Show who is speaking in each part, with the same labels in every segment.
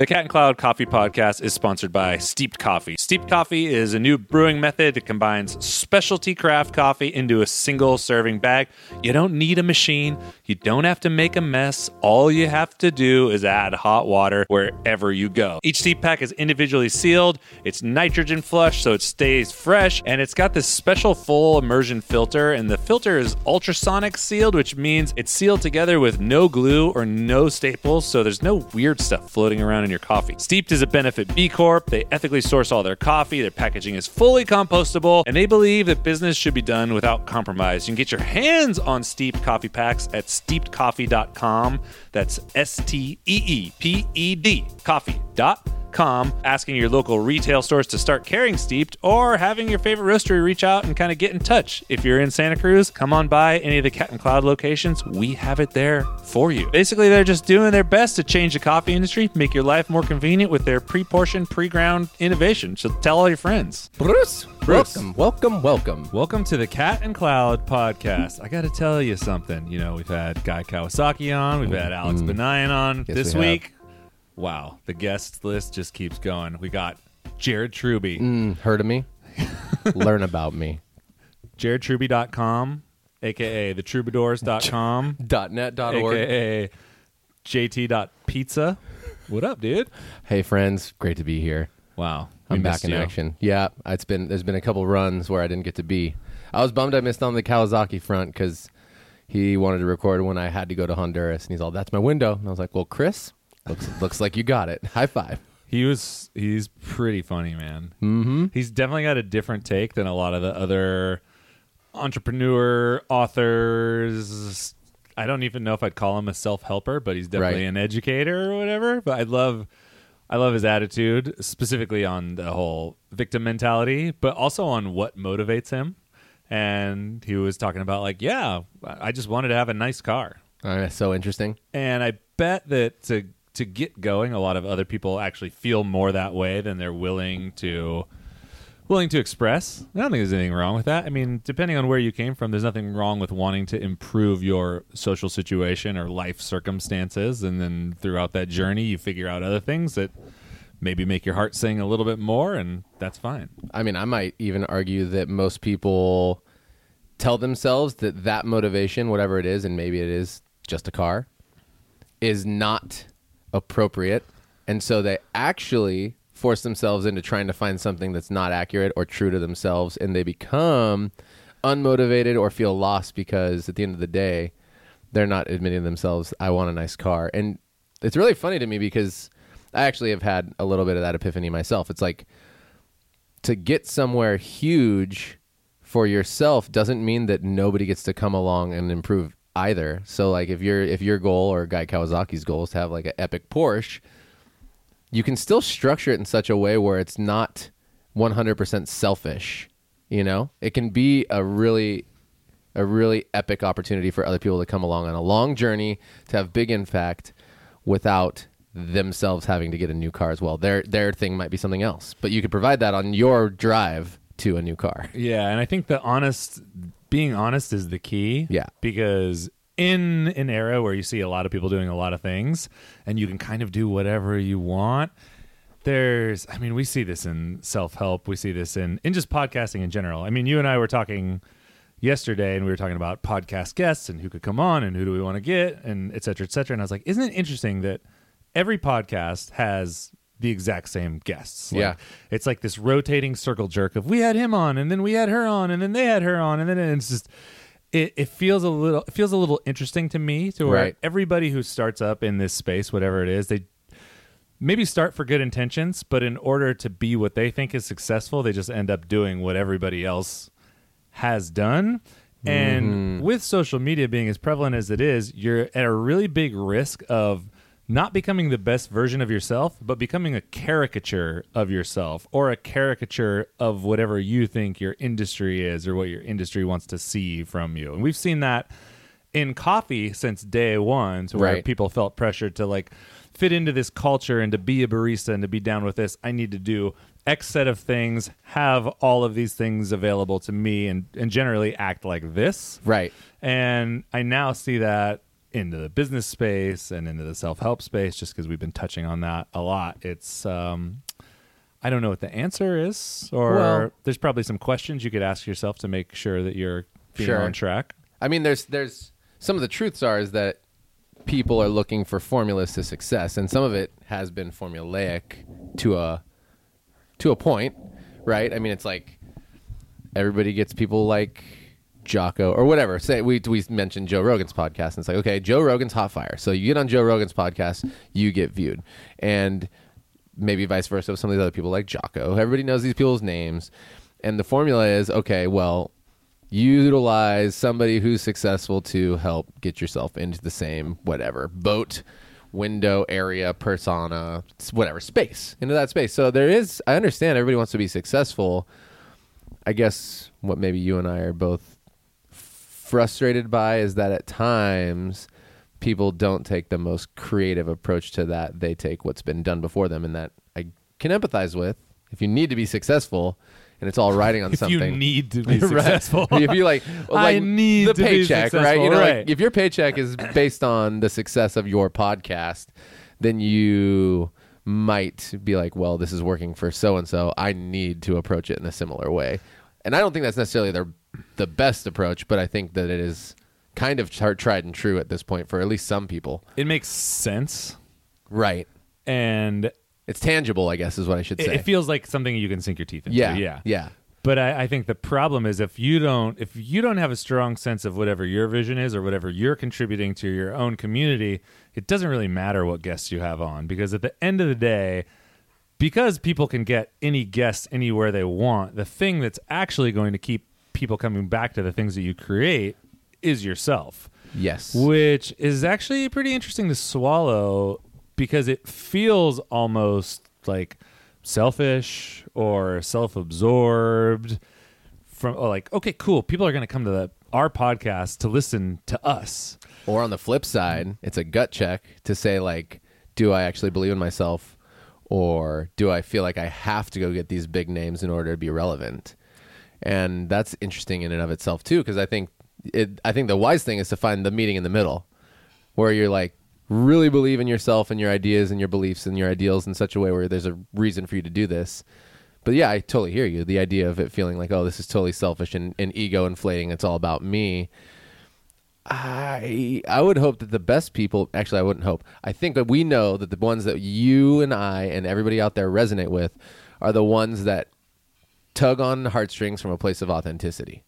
Speaker 1: The Cat and Cloud Coffee Podcast is sponsored by Steeped Coffee. Steeped Coffee is a new brewing method that combines specialty craft coffee into a single serving bag. You don't need a machine, you don't have to make a mess. All you have to do is add hot water wherever you go. Each steep pack is individually sealed, it's nitrogen flush so it stays fresh, and it's got this special full immersion filter. And the filter is ultrasonic sealed, which means it's sealed together with no glue or no staples, so there's no weird stuff floating around in your coffee. Steeped is a benefit B Corp. They ethically source all their coffee. Their packaging is fully compostable, and they believe that business should be done without compromise. You can get your hands on Steeped coffee packs at steepedcoffee.com. That's S T E E P E D coffee.com com, asking your local retail stores to start carrying Steeped, or having your favorite roastery reach out and kind of get in touch. If you're in Santa Cruz, come on by any of the Cat and Cloud locations. We have it there for you. Basically, they're just doing their best to change the coffee industry, make your life more convenient with their pre-portioned, pre-ground innovation. So tell all your friends.
Speaker 2: Bruce,
Speaker 1: Bruce.
Speaker 2: welcome, welcome, welcome.
Speaker 1: Welcome to the Cat and Cloud podcast. I got to tell you something. You know, we've had Guy Kawasaki on, we've had Alex Banayan on
Speaker 2: Yes,
Speaker 1: this
Speaker 2: we
Speaker 1: week. Wow, the guest list just keeps going. We got Jared Truby,
Speaker 2: Mm, heard of me? Learn about me.
Speaker 1: jaredtruby.com, aka thetroubadours.com,
Speaker 2: Dot net dot org.
Speaker 1: aka jt.pizza. What up, dude?
Speaker 2: Hey friends, great to be here.
Speaker 1: Wow, we
Speaker 2: I'm back in
Speaker 1: you.
Speaker 2: action. Yeah, it's been there's been a couple runs where I didn't get to be. I was bummed I missed on the Kawasaki front because he wanted to record when I had to go to Honduras, and he's all, "That's my window." And I was like, "Well, Chris, looks looks like you got it. High five.
Speaker 1: He was he's pretty funny, man. Mm-hmm. He's definitely got a different take than a lot of the other entrepreneur authors. I don't even know if I'd call him a self helper, but he's definitely
Speaker 2: Right.
Speaker 1: an educator or whatever. But I love I love his attitude, specifically on the whole victim mentality, but also on what motivates him. And he was talking about like, yeah, I just wanted to have a nice car.
Speaker 2: Uh, so interesting.
Speaker 1: And I bet that to to get going, a lot of other people actually feel more that way than they're willing to willing to express. I don't think there's anything wrong with that. I mean, depending on where you came from, there's nothing wrong with wanting to improve your social situation or life circumstances, and then throughout that journey, you figure out other things that maybe make your heart sing a little bit more, and that's fine.
Speaker 2: I mean, I might even argue that most people tell themselves that that motivation, whatever it is, and maybe it is just a car, is not appropriate. And so they actually force themselves into trying to find something that's not accurate or true to themselves. And they become unmotivated or feel lost because at the end of the day, they're not admitting to themselves, I want a nice car. And it's really funny to me because I actually have had a little bit of that epiphany myself. It's like, to get somewhere huge for yourself doesn't mean that nobody gets to come along and improve either. So like if your if your goal or Guy Kawasaki's goal is to have like an epic Porsche, you can still structure it in such a way where it's not 100% selfish, you know? It can be a really a really epic opportunity for other people to come along on a long journey to have big impact without themselves having to get a new car as well. Their their thing might be something else, but you could provide that on your drive to a new car.
Speaker 1: Yeah, and I think the honest being honest is the key.
Speaker 2: Yeah.
Speaker 1: Because in an era where you see a lot of people doing a lot of things and you can kind of do whatever you want, there's I mean, we see this in self-help, we see this in in just podcasting in general. I mean, you and I were talking yesterday and we were talking about podcast guests and who could come on and who do we want to get and et cetera, et cetera. And I was like, isn't it interesting that every podcast has the exact same guests? Like,
Speaker 2: Yeah.
Speaker 1: it's like this rotating circle jerk of we had him on and then we had her on and then they had her on and then it's just it, it feels a little it feels a little interesting to me to where
Speaker 2: Right.
Speaker 1: everybody who starts up in this space whatever it is they maybe start for good intentions but in order to be what they think is successful they just end up doing what everybody else has done and mm-hmm. with social media being as prevalent as it is you're at a really big risk of not becoming the best version of yourself, but becoming a caricature of yourself or a caricature of whatever you think your industry is or what your industry wants to see from you. And we've seen that in coffee since day one, to where
Speaker 2: Right.
Speaker 1: people felt pressured to like fit into this culture and to be a barista and to be down with this. I need to do X set of things, have all of these things available to me, and, and generally act like this.
Speaker 2: Right.
Speaker 1: And I now see that into the business space and into the self-help space just because we've been touching on that a lot it's um i don't know what the answer is or
Speaker 2: Well-
Speaker 1: there's probably some questions you could ask yourself to make sure that you're being
Speaker 2: Sure.
Speaker 1: on track
Speaker 2: I mean, there's there's some of the truths are is that people are looking for formulas to success, and some of it has been formulaic to a to a point, right? I mean, it's like everybody gets people like Jocko or whatever. Say we we mentioned Joe Rogan's podcast, and it's like okay, Joe Rogan's hot fire. So you get on Joe Rogan's podcast, you get viewed, and maybe vice versa with some of these other people like Jocko. Everybody knows these people's names, and the formula is okay. Well, utilize somebody who's successful to help get yourself into the same whatever boat window area persona whatever space into that space so there is i understand everybody wants to be successful i guess what maybe you and i are both frustrated by is that at times people don't take the most creative approach to that they take what's been done before them and that i can empathize with if you need to be successful and it's all riding on
Speaker 1: if
Speaker 2: something
Speaker 1: you need to be
Speaker 2: Right.
Speaker 1: successful
Speaker 2: if you like,
Speaker 1: I need
Speaker 2: the
Speaker 1: to be
Speaker 2: paycheck, right? You know,
Speaker 1: right.
Speaker 2: like if your paycheck is based on the success of your podcast, then you might be like, well, this is working for so and so. I need to approach it in a similar way. And I don't think that's necessarily the the best approach, but I think that it is kind of tri- tried and true at this point for at least some people.
Speaker 1: it makes sense
Speaker 2: Right.
Speaker 1: and
Speaker 2: It's tangible, I guess, is what I should
Speaker 1: it,
Speaker 2: say.
Speaker 1: it feels like something you can sink your teeth into
Speaker 2: yeah.
Speaker 1: yeah
Speaker 2: Yeah.
Speaker 1: But I, I think the problem is if you don't if you don't have a strong sense of whatever your vision is or whatever you're contributing to your own community, it doesn't really matter what guests you have on because at the end of the day, because people can get any guest anywhere they want, the thing that's actually going to keep people coming back to the things that you create is yourself.
Speaker 2: Yes.
Speaker 1: which is actually pretty interesting to swallow because it feels almost like selfish or self-absorbed from oh, like okay cool people are going to come to the, our podcast to listen to us.
Speaker 2: Or on the flip side, it's a gut check to say like, do I actually believe in myself, or do I feel like I have to go get these big names in order to be relevant? And that's interesting in and of itself too, because I think it. I think the wise thing is to find the meeting in the middle, where you're like really believe in yourself and your ideas and your beliefs and your ideals in such a way where there's a reason for you to do this. But yeah, I totally hear you. The idea of it feeling like, oh, this is totally selfish and, and ego inflating. It's all about me. I I would hope that the best people actually I wouldn't hope. I think that we know that the ones that you and I and everybody out there resonate with are the ones that tug on heartstrings from a place of authenticity.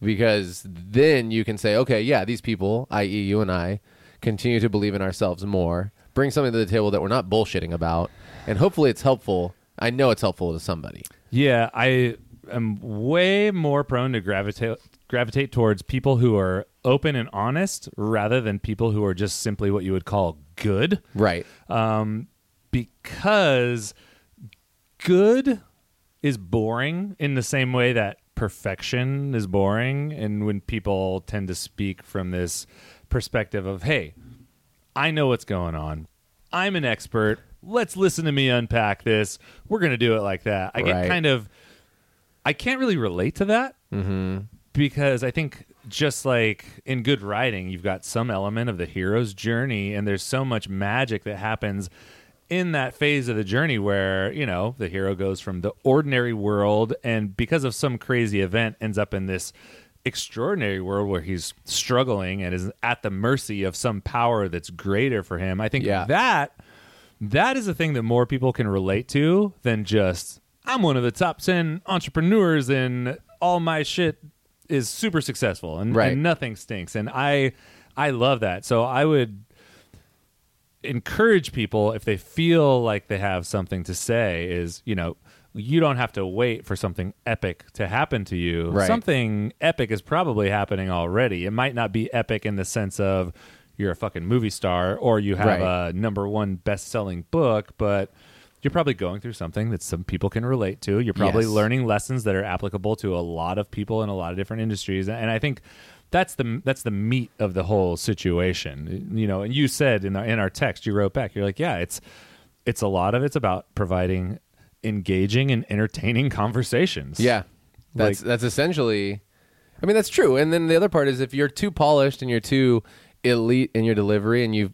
Speaker 2: Because then you can say, okay, yeah, these people, i.e., you and I, continue to believe in ourselves more, bring something to the table that we're not bullshitting about, and hopefully it's helpful. I know it's helpful to somebody.
Speaker 1: yeah i am way more prone to gravitate gravitate towards people who are open and honest rather than people who are just simply what you would call good
Speaker 2: Right.
Speaker 1: um, because good is boring in the same way that perfection is boring. And when people tend to speak from this perspective of, hey, I know what's going on, I'm an expert. Let's listen to me unpack this. We're going to do it like that. I
Speaker 2: Right.
Speaker 1: get kind of, I can't really relate to that
Speaker 2: Mm-hmm.
Speaker 1: Because I think just like in good writing, you've got some element of the hero's journey, and there's so much magic that happens in that phase of the journey where you know the hero goes from the ordinary world and because of some crazy event ends up in this extraordinary world where he's struggling and is at the mercy of some power that's greater for him i think
Speaker 2: Yeah.
Speaker 1: that that is a thing that more people can relate to than just I'm one of the top 10 entrepreneurs and all my shit is super successful and,
Speaker 2: Right.
Speaker 1: and nothing stinks and I I love that. So I would encourage people if they feel like they have something to say is, you know, you don't have to wait for something epic to happen to you.
Speaker 2: Right.
Speaker 1: Something epic is probably happening already. It might not be epic in the sense of you're a fucking movie star or you have
Speaker 2: Right.
Speaker 1: a number one best selling book, but you're probably going through something that some people can relate to. You're probably
Speaker 2: Yes.
Speaker 1: learning lessons that are applicable to a lot of people in a lot of different industries. And I think that's the that's the meat of the whole situation. You know, and you said in our, in our text you wrote back, you're like, yeah, it's it's a lot of it's about providing engaging and entertaining conversations.
Speaker 2: Yeah, that's that's essentially. I mean, that's true. And then the other part is if you're too polished and you're too elite in your delivery and you've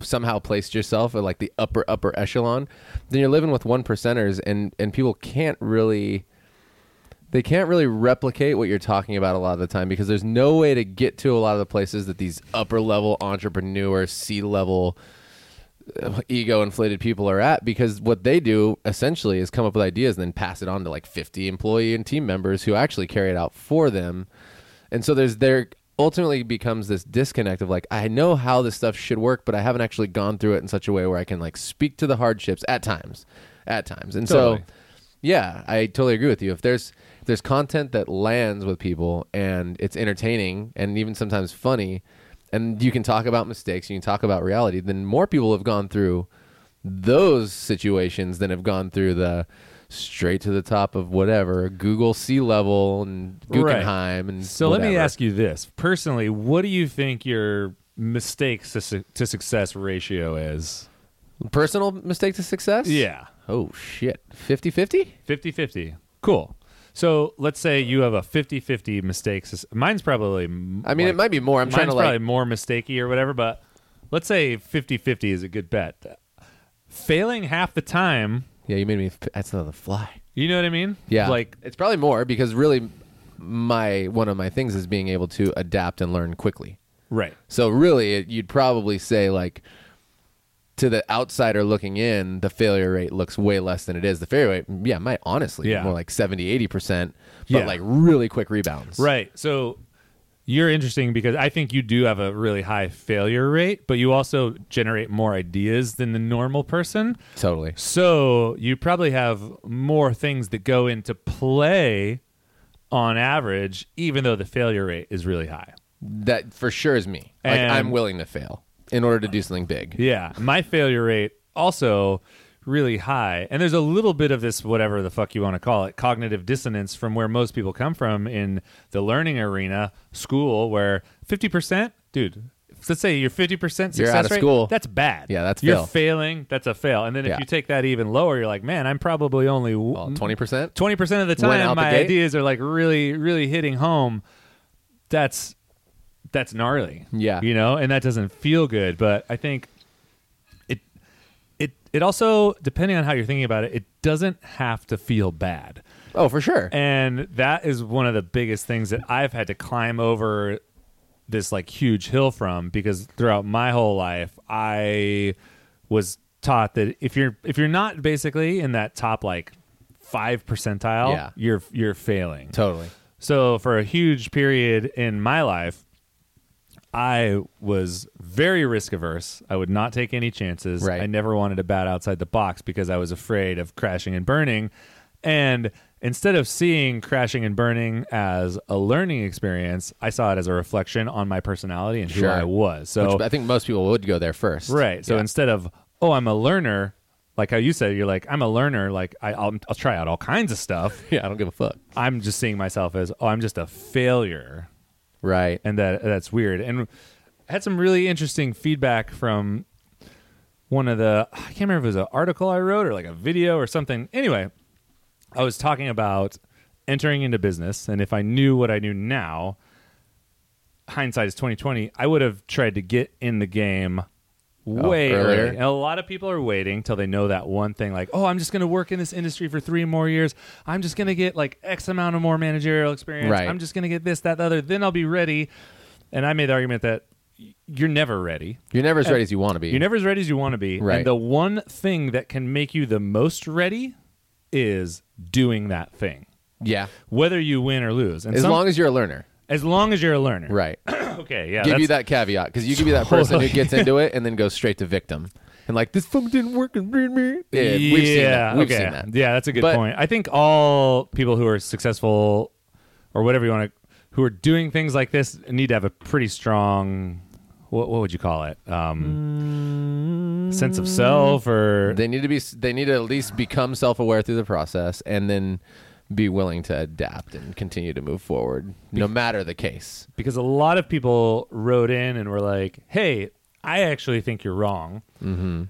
Speaker 2: somehow placed yourself at like the upper upper echelon, then you're living with one percenters and and people can't really they can't really replicate what you're talking about a lot of the time because there's no way to get to a lot of the places that these upper level entrepreneurs, C level uh, ego inflated people are at because what they do essentially is come up with ideas and then pass it on to like 50 employee and team members who actually carry it out for them. And so there's there ultimately becomes this disconnect of like I know how this stuff should work but I haven't actually gone through it in such a way where I can like speak to the hardships at times. At times. And
Speaker 1: Totally.
Speaker 2: so yeah, I totally agree with you. If there's if there's content that lands with people and it's entertaining and even sometimes funny, and you can talk about mistakes, you can talk about reality, then more people have gone through those situations than have gone through the straight to the top of whatever Google C level and
Speaker 1: Right.
Speaker 2: Guggenheim and
Speaker 1: So let me ask you this personally: What do you think your mistakes to, su- to success ratio is?
Speaker 2: personal mistake to success.
Speaker 1: Yeah,
Speaker 2: Oh shit, 50-50?
Speaker 1: 50-50. Cool. So let's say you have a 50-50 mistakes. Mine's probably.
Speaker 2: I mean, it might be more. I'm trying to like
Speaker 1: probably more mistakey or whatever, but let's say 50-50 is a good bet. Failing half the time,
Speaker 2: Yeah, you made me. That's not the fly.
Speaker 1: you know what I mean?
Speaker 2: Yeah,
Speaker 1: Like
Speaker 2: it's probably more because really, my one of my things is being able to adapt and learn quickly.
Speaker 1: right.
Speaker 2: So really, it, you'd probably say like to the outsider looking in, the failure rate looks way less than it is. The failure rate, yeah, might honestly
Speaker 1: Yeah.
Speaker 2: be more like 70, 80 percent, but
Speaker 1: Yeah.
Speaker 2: like really quick rebounds.
Speaker 1: Right. So you're interesting because I think you do have a really high failure rate, but you also generate more ideas than the normal person.
Speaker 2: Totally.
Speaker 1: So you probably have more things that go into play on average, even though the failure rate is really high.
Speaker 2: That for sure is me. Like
Speaker 1: And-
Speaker 2: I'm willing to fail in order to do something big.
Speaker 1: Yeah. My failure rate also really high. And there's a little bit of this, whatever the fuck you want to call it, cognitive dissonance from where most people come from in the learning arena, school, where 50%, dude, let's say you're 50% success
Speaker 2: You're out of
Speaker 1: rate,
Speaker 2: school.
Speaker 1: That's bad.
Speaker 2: Yeah, that's
Speaker 1: You're
Speaker 2: fail.
Speaker 1: failing. That's a fail. And then if
Speaker 2: Yeah.
Speaker 1: you take that even lower, you're like, man, I'm probably only
Speaker 2: Well, Twenty percent.
Speaker 1: twenty percent of the
Speaker 2: Went
Speaker 1: time
Speaker 2: the
Speaker 1: my
Speaker 2: gate?
Speaker 1: ideas are like really, really hitting home. That's that's gnarly.
Speaker 2: Yeah.
Speaker 1: You know, and that doesn't feel good. But I think it also, depending on how you're thinking about it, it doesn't have to feel bad.
Speaker 2: Oh, for sure.
Speaker 1: And that is one of the biggest things that I've had to climb over this like huge hill from because throughout my whole life I was taught that if you're if you're not basically in that top like 5 percentile,
Speaker 2: Yeah.
Speaker 1: you're you're failing.
Speaker 2: totally.
Speaker 1: So for a huge period in my life, I was very risk averse. I would not take any chances.
Speaker 2: Right.
Speaker 1: I never wanted to bat outside the box because I was afraid of crashing and burning. And instead of seeing crashing and burning as a learning experience, I saw it as a reflection on my personality and who I was. So
Speaker 2: Which I think most people would go there first.
Speaker 1: Right. So
Speaker 2: Yeah.
Speaker 1: instead of oh, I'm a learner, like how you said, you're like I'm a learner. Like I, I'll, I'll try out all kinds of stuff.
Speaker 2: yeah, I don't give a fuck.
Speaker 1: I'm just seeing myself as oh, I'm just a failure,
Speaker 2: Right.
Speaker 1: and that that's weird. And I had some really interesting feedback from one of the I can't remember if it was an article I wrote or like a video or something. Anyway, I was talking about entering into business, and if I knew what I knew now, hindsight is twenty twenty. I would have tried to get in the game way
Speaker 2: Oh, earlier?
Speaker 1: early. And a lot of people are waiting till they know that one thing, like, oh, I'm just going to work in this industry for three more years. I'm just going to get like X amount of more managerial experience.
Speaker 2: Right.
Speaker 1: I'm just going to get this, that, the other. Then I'll be ready. And I made the argument that you're never ready.
Speaker 2: You're never as ready as you want to be.
Speaker 1: You're never as ready as you want to be.
Speaker 2: Right.
Speaker 1: And the one thing that can make you the most ready is doing that thing,
Speaker 2: yeah.
Speaker 1: whether you win or lose. And
Speaker 2: As
Speaker 1: some-
Speaker 2: long as you're a learner.
Speaker 1: As long as you're a learner.
Speaker 2: Right.
Speaker 1: Okay. Yeah.
Speaker 2: give you that caveat because you could be that person
Speaker 1: Totally.
Speaker 2: who gets into it and then goes straight to victim and like this fucking didn't work and yeah, we've seen that. We've
Speaker 1: okay.
Speaker 2: seen that.
Speaker 1: Yeah, that's a good
Speaker 2: But-
Speaker 1: point. I think all people who are successful or whatever you want to, who are doing things like this, need to have a pretty strong. What, what would you call it? Um, sense of self, or
Speaker 2: They need to be. They need to at least become self aware through the process and then be willing to adapt and continue to move forward, no matter the case.
Speaker 1: because a lot of people wrote in and were like, "Hey, I actually think you're wrong. Mm-hmm.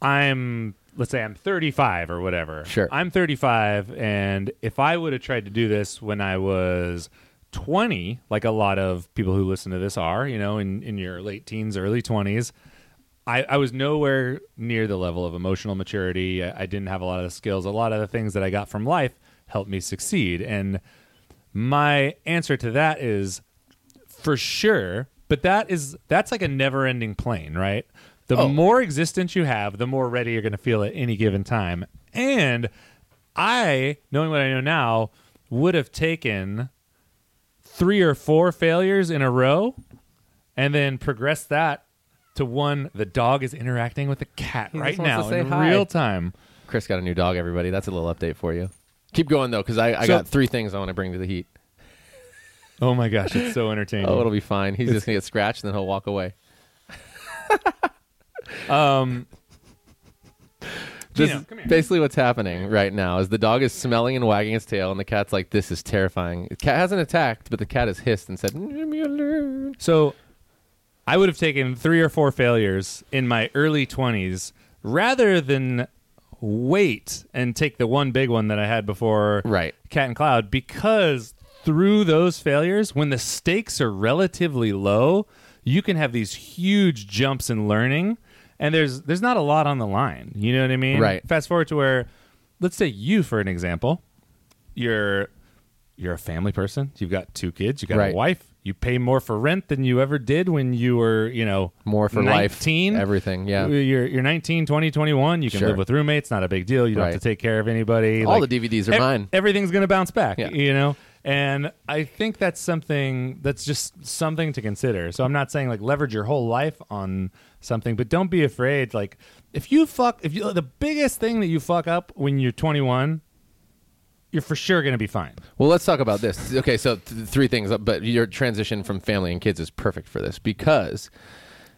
Speaker 1: I'm, let's say, I'm 35 or whatever.
Speaker 2: Sure.
Speaker 1: I'm 35, and if I would have tried to do this when I was 20, like a lot of people who listen to this are, you know, in, in your late teens, early 20s, I, I was nowhere near the level of emotional maturity. I, I didn't have a lot of the skills. A lot of the things that I got from life helped me succeed. And my answer to that is for sure, but that is that's like a never-ending plane, right? The
Speaker 2: Oh.
Speaker 1: more existence you have, the more ready you're going to feel at any given time. And I, knowing what I know now, would have taken three or four failures in a row and then progressed that to one the dog is interacting with the cat
Speaker 2: He
Speaker 1: right now in
Speaker 2: hi.
Speaker 1: real time.
Speaker 2: Chris got a new dog, everybody. That's a little update for you. Keep going though, because I, I
Speaker 1: So-
Speaker 2: got three things I want to bring to the heat.
Speaker 1: Oh my gosh, it's so entertaining.
Speaker 2: Oh, it'll be fine. He's just gonna get scratched, and then he'll walk away.
Speaker 1: um,
Speaker 2: This
Speaker 1: Gino,
Speaker 2: is basically what's happening right now is the dog is smelling and wagging its tail, and the cat's like, "This is terrifying." The cat hasn't attacked, but the cat has hissed and said, "Leave me alone."
Speaker 1: So I would have taken three or four failures in my early 20s rather than wait and take the one big one that I had before
Speaker 2: Right.
Speaker 1: Cat and Cloud because through those failures, when the stakes are relatively low, you can have these huge jumps in learning and there's there's not a lot on the line. You know what I mean?
Speaker 2: Right.
Speaker 1: Fast forward to where let's say you for an example. You're you're a family person. You've got two kids. You got
Speaker 2: Right.
Speaker 1: a wife. You pay more for rent than you ever did when you were, you know,
Speaker 2: More for
Speaker 1: 19.
Speaker 2: life, everything. Yeah,
Speaker 1: You're you're 19, 20, 21. You can
Speaker 2: Sure.
Speaker 1: live with roommates. Not a big deal. You don't have to take care of anybody.
Speaker 2: all
Speaker 1: Like,
Speaker 2: the DVDs are
Speaker 1: ev-
Speaker 2: mine.
Speaker 1: Everything's going to bounce back.
Speaker 2: Yeah.
Speaker 1: You know. And I think that's something that's just something to consider. So I'm not saying like leverage your whole life on something, but don't be afraid. Like if you fuck, if you the biggest thing that you fuck up when you're 21, you're for sure going to be fine.
Speaker 2: Well, let's talk about this. Okay, so th- three things, uh, but your transition from family and kids is perfect for this because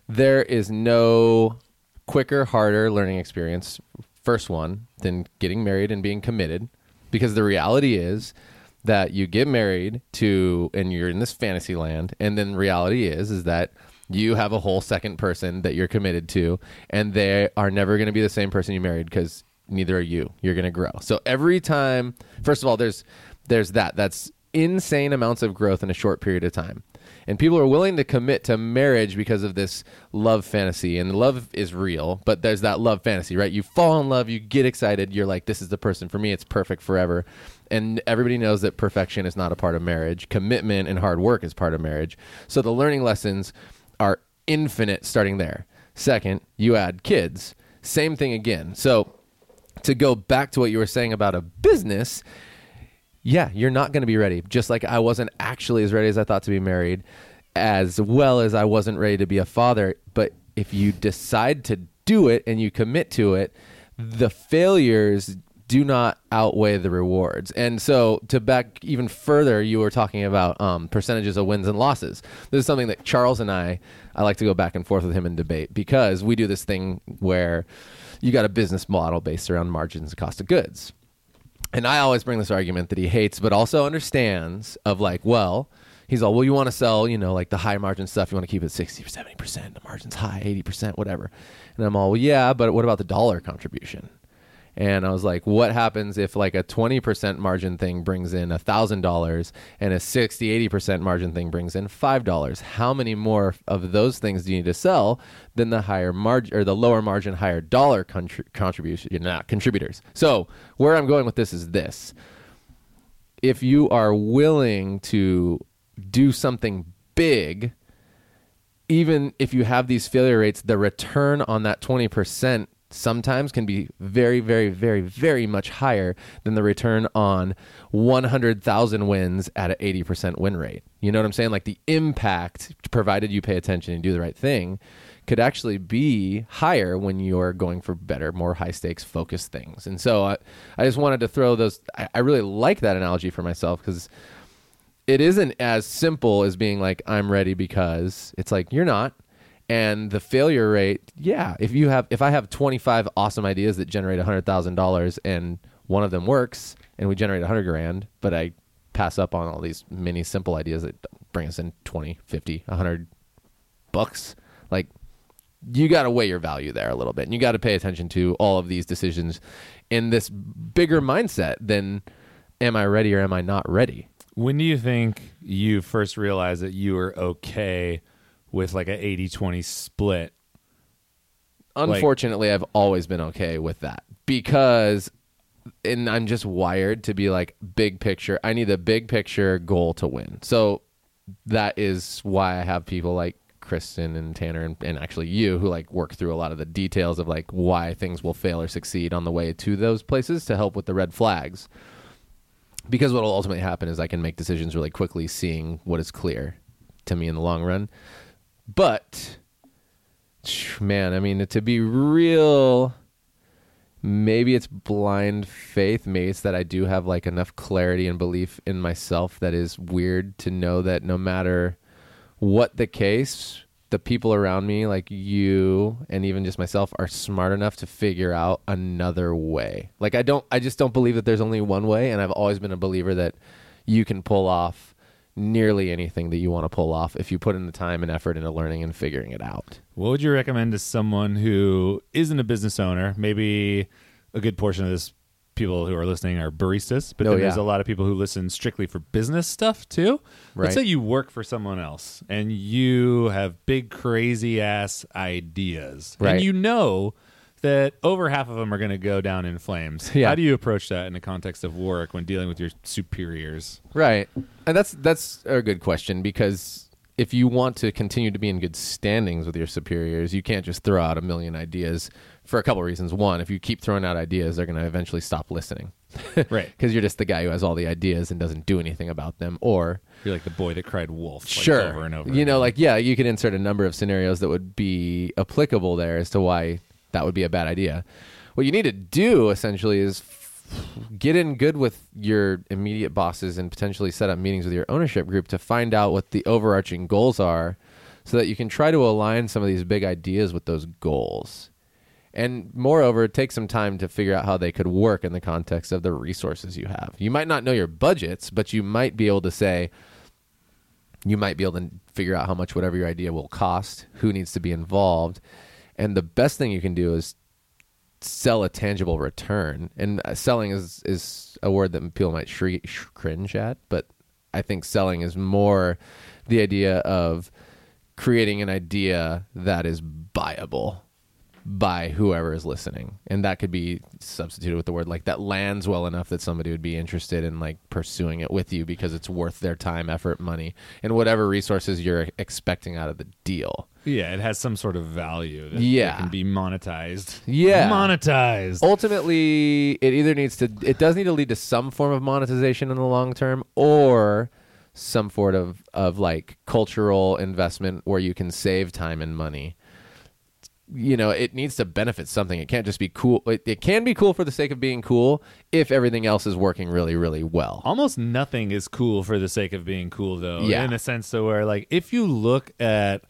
Speaker 2: there is no quicker, harder learning experience, first one, than getting married and being committed. Because the reality is that you get married to, and you're in this fantasy land, and then reality is is that you have a whole second person that you're committed to, and they are never going to be the same person you married because neither are you. You're going to grow. So every time, first of all, there's there's that. That's insane amounts of growth in a short period of time. And people are willing to commit to marriage because of this love fantasy. And love is real, but there's that love fantasy, right? You fall in love, you get excited, you're like, this is the person for me, it's perfect forever. And everybody knows that perfection is not a part of marriage. Commitment and hard work is part of marriage. So the learning lessons are infinite starting there. Second, you add kids. Same thing again. So to go back to what you were saying about a business, yeah, you're not going to be ready. Just like I wasn't actually as ready as I thought to be married, as well as I wasn't ready to be a father. But if you decide to do it and you commit to it, the failures do not outweigh the rewards. And so, to back even further, you were talking about um, percentages of wins and losses. This is something that Charles and I, I like to go back and forth with him in debate because we do this thing where you got a business model based around margins and cost of goods. And I always bring this argument that he hates, but also understands of like, well, he's all, well, you want to sell, you know, like the high margin stuff. You want to keep it 60 or 70%. The margin's high, 80%, whatever. And I'm all, well, yeah, but what about the dollar contribution? And I was like, what happens if like a 20% margin thing brings in $1,000 and a 60, 80% margin thing brings in $5? How many more of those things do you need to sell than the higher margin or the lower margin, higher dollar contri- contribution, not contributors? So where I'm going with this is this. If you are willing to do something big, even if you have these failure rates, the return on that 20% sometimes can be very, very, very, very much higher than the return on 100,000 wins at an 80% win rate. You know what I'm saying? Like the impact, provided you pay attention and do the right thing, could actually be higher when you're going for better, more high stakes focused things. And so I, I just wanted to throw those. I, I really like that analogy for myself because it isn't as simple as being like I'm ready because it's like you're not and the failure rate yeah if you have if I have 25 awesome ideas that generate $100,000 and one of them works and we generate 100 grand but I pass up on all these mini simple ideas that bring us in 20 50 100 bucks like you got to weigh your value there a little bit. And you got to pay attention to all of these decisions in this bigger mindset than am I ready or am I not ready?
Speaker 1: When do you think you first realized that you were okay with like an 80-20 split?
Speaker 2: Unfortunately, I've always been okay with that because and I'm just wired to be like big picture. I need the big picture goal to win. So that is why I have people like Kristen and Tanner and, and actually you who like work through a lot of the details of like why things will fail or succeed on the way to those places to help with the red flags. Because what will ultimately happen is I can make decisions really quickly, seeing what is clear to me in the long run. But man, I mean, to be real, maybe it's blind faith. Maybe it's that I do have like enough clarity and belief in myself that is weird to know that no matter what the case, the people around me, like you and even just myself, are smart enough to figure out another way. Like I don't, I just don't believe that there's only one way, and I've always been a believer that you can pull off nearly anything that you want to pull off if you put in the time and effort into learning and figuring it out.
Speaker 1: What would you recommend to someone who isn't a business owner? Maybe a good portion of this people who are listening are baristas, but
Speaker 2: Oh,
Speaker 1: then there's a lot of people who listen strictly for business stuff too. Let's say you work for someone else and you have big crazy ass ideas, and you know that over half of them are going to go down in flames.
Speaker 2: Yeah.
Speaker 1: How do you approach that in the context of work when dealing with your superiors?
Speaker 2: Right. And that's that's a good question because if you want to continue to be in good standings with your superiors, you can't just throw out a million ideas for a couple of reasons. One, if you keep throwing out ideas, they're going to eventually stop listening.
Speaker 1: Right.
Speaker 2: Because you're just the guy who has all the ideas and doesn't do anything about them. Or
Speaker 1: You're like the boy that cried wolf. like,
Speaker 2: sure,
Speaker 1: over and over.
Speaker 2: you know,
Speaker 1: again.
Speaker 2: like yeah, you could insert a number of scenarios that would be applicable there as to why that would be a bad idea. What you need to do essentially is get in good with your immediate bosses and potentially set up meetings with your ownership group to find out what the overarching goals are, so that you can try to align some of these big ideas with those goals. And moreover, take some time to figure out how they could work in the context of the resources you have. You might not know your budgets, but you might be able to say, you might be able to figure out how much whatever your idea will cost, who needs to be involved. And the best thing you can do is sell a tangible return. And uh, selling is, is a word that people might sh- cringe at, but I think selling is more the idea of creating an idea that is buyable by whoever is listening and that could be substituted with the word like that lands well enough that somebody would be interested in like pursuing it with you because it's worth their time effort money and whatever resources you're expecting out of the deal
Speaker 1: Yeah, it has some sort of value that,
Speaker 2: Yeah.
Speaker 1: can be monetized.
Speaker 2: Yeah.
Speaker 1: Monetized.
Speaker 2: ultimately it either needs to it does need to lead to some form of monetization in the long term or some sort of of like cultural investment where you can save time and money you know it needs to benefit something it can't just be cool it, it can be cool for the sake of being cool if everything else is working really really well
Speaker 1: Almost nothing is cool for the sake of being cool, though.
Speaker 2: Yeah.
Speaker 1: In a sense, to where, like, if you look at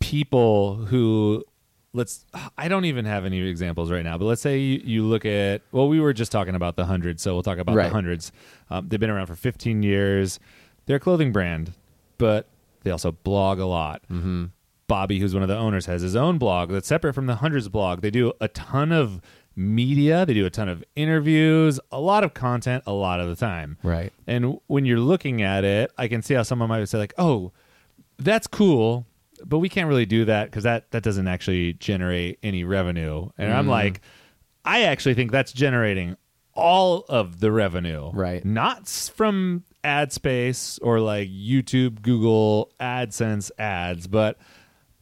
Speaker 1: people who, let's, I don't even have any examples right now, but let's say you, you look at, well, we were just talking about the hundreds, so we'll talk about
Speaker 2: Right.
Speaker 1: the hundreds. Um, they've been around for 15 years. They're a clothing brand, but they also blog a lot. Mm-hmm. Bobby, who's one of the owners, has his own blog that's separate from the hundreds blog. They do a ton of media, they do a ton of interviews, a lot of content, a lot of the time.
Speaker 2: Right.
Speaker 1: And when you're looking at it, I can see how someone might say like, "Oh, that's cool, but we can't really do that because that that doesn't actually generate any revenue." And I'm mm. like, I actually think that's generating all of the revenue,
Speaker 2: Right.
Speaker 1: Not from ad space or like YouTube, Google, AdSense ads, but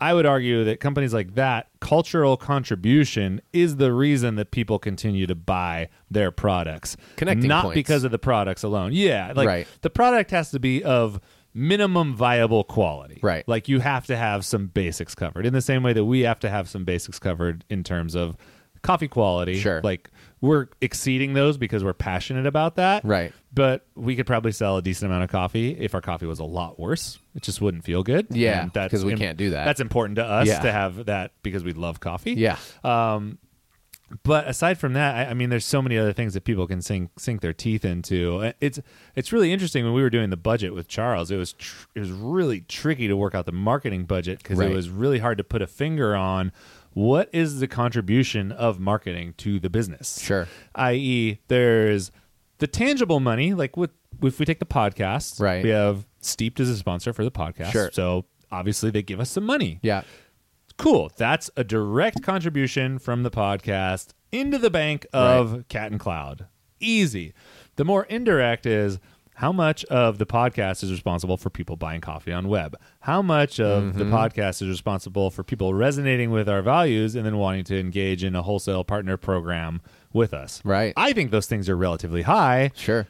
Speaker 1: I would argue that companies like that, cultural contribution is the reason that people continue to buy their products.
Speaker 2: Connecting
Speaker 1: not
Speaker 2: points.
Speaker 1: because of the products alone. Yeah, like
Speaker 2: Right.
Speaker 1: the product has to be of minimum viable quality.
Speaker 2: Right.
Speaker 1: Like you have to have some basics covered in the same way that we have to have some basics covered in terms of coffee quality.
Speaker 2: Sure.
Speaker 1: Like we're exceeding those because we're passionate about that.
Speaker 2: Right.
Speaker 1: But we could probably sell a decent amount of coffee if our coffee was a lot worse. It just wouldn't feel good.
Speaker 2: Yeah,
Speaker 1: And that's
Speaker 2: 'cause we
Speaker 1: im-
Speaker 2: can't do that.
Speaker 1: That's important to us
Speaker 2: Yeah.
Speaker 1: to have that because we love coffee.
Speaker 2: yeah
Speaker 1: But aside from that, I, I mean, there's so many other things that people can sink sink their teeth into. Uh, It's it's really interesting when we were doing the budget with Charles. It was tr- it was really tricky to work out the marketing budget because
Speaker 2: Right.
Speaker 1: it was really hard to put a finger on what is the contribution of marketing to the business.
Speaker 2: Sure.
Speaker 1: I.e., there's the tangible money, like with if we take the podcast,
Speaker 2: Right.
Speaker 1: We have Steeped as a sponsor for the podcast,
Speaker 2: Sure.
Speaker 1: So obviously they give us some money.
Speaker 2: Yeah.
Speaker 1: Cool. That's a direct contribution from the podcast into the bank of Cat and Cloud. Easy. The more indirect is how much of the podcast is responsible for people buying coffee on web? How much of the
Speaker 2: Mm-hmm.
Speaker 1: podcast is responsible for people resonating with our values and then wanting to engage in a wholesale partner program with us?
Speaker 2: Right.
Speaker 1: I think those things are relatively high,
Speaker 2: Sure.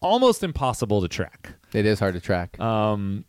Speaker 1: almost impossible to track.
Speaker 2: It is hard to track.
Speaker 1: Um,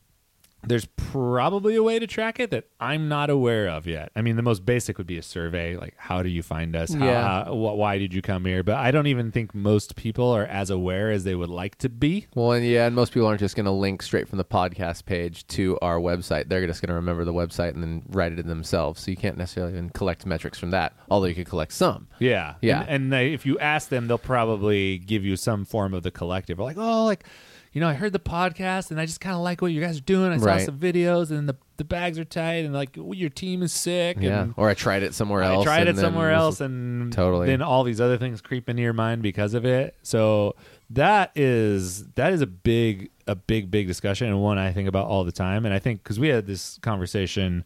Speaker 1: there's probably a way to track it that I'm not aware of yet. I mean, the most basic would be a survey, like how do you find us? How,
Speaker 2: Yeah.
Speaker 1: how- wh- why did you come here? But I don't even think most people are as aware as they would like to be.
Speaker 2: Well, and yeah, and most people aren't just going to link straight from the podcast page to our website. They're just going to remember the website and then write it in themselves. So you can't necessarily even collect metrics from that, although you could collect some.
Speaker 1: Yeah,
Speaker 2: Yeah.
Speaker 1: And, and they, if you ask them, they'll probably give you some form of the collective. Or like, oh, like you know, I heard the podcast and I just kind of like what you guys are doing. I saw
Speaker 2: Right.
Speaker 1: some videos and the the bags are tight and like your team is sick.
Speaker 2: Yeah.
Speaker 1: and,
Speaker 2: Or I tried it somewhere else.
Speaker 1: I tried it somewhere else, and
Speaker 2: Totally.
Speaker 1: Then all these other things creep into your mind because of it. So that is that is a big a big big discussion and one I think about all the time. And I think because we had this conversation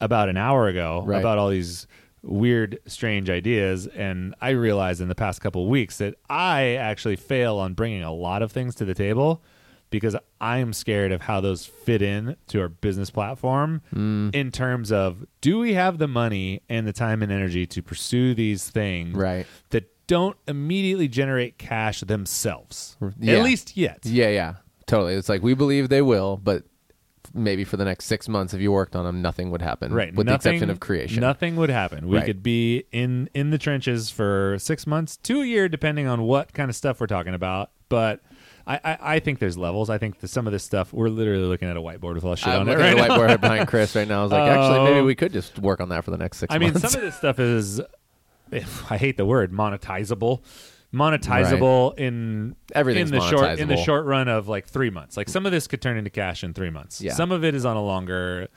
Speaker 1: about an hour ago
Speaker 2: Right.
Speaker 1: about all these weird strange ideas and i realized in the past couple of weeks that i actually fail on bringing a lot of things to the table because i'm scared of how those fit in to our business platform
Speaker 2: Mm.
Speaker 1: in terms of do we have the money and the time and energy to pursue these things
Speaker 2: Right.
Speaker 1: that don't immediately generate cash themselves
Speaker 2: Yeah.
Speaker 1: at least yet
Speaker 2: Yeah, yeah. Totally. It's like we believe they will, but maybe for the next six months, if you worked on them, nothing would happen.
Speaker 1: right
Speaker 2: With
Speaker 1: nothing,
Speaker 2: the exception of creation.
Speaker 1: nothing would happen we
Speaker 2: Right.
Speaker 1: could be in in the trenches for six months to a year depending on what kind of stuff we're talking about but I, I, I think there's levels. I think some of this stuff we're literally looking at a whiteboard with all shit
Speaker 2: I'm
Speaker 1: on it right
Speaker 2: at
Speaker 1: now.
Speaker 2: whiteboard behind Chris right now. I was like, actually, maybe we could just work on that for the next six
Speaker 1: I mean, some of this stuff is, I hate the word monetizable, monetizable in
Speaker 2: Everything's
Speaker 1: in the short in the
Speaker 2: monetizable.
Speaker 1: short run of like three months. Like some of this could turn into cash in three months.
Speaker 2: Yeah.
Speaker 1: Some of it is on a longer,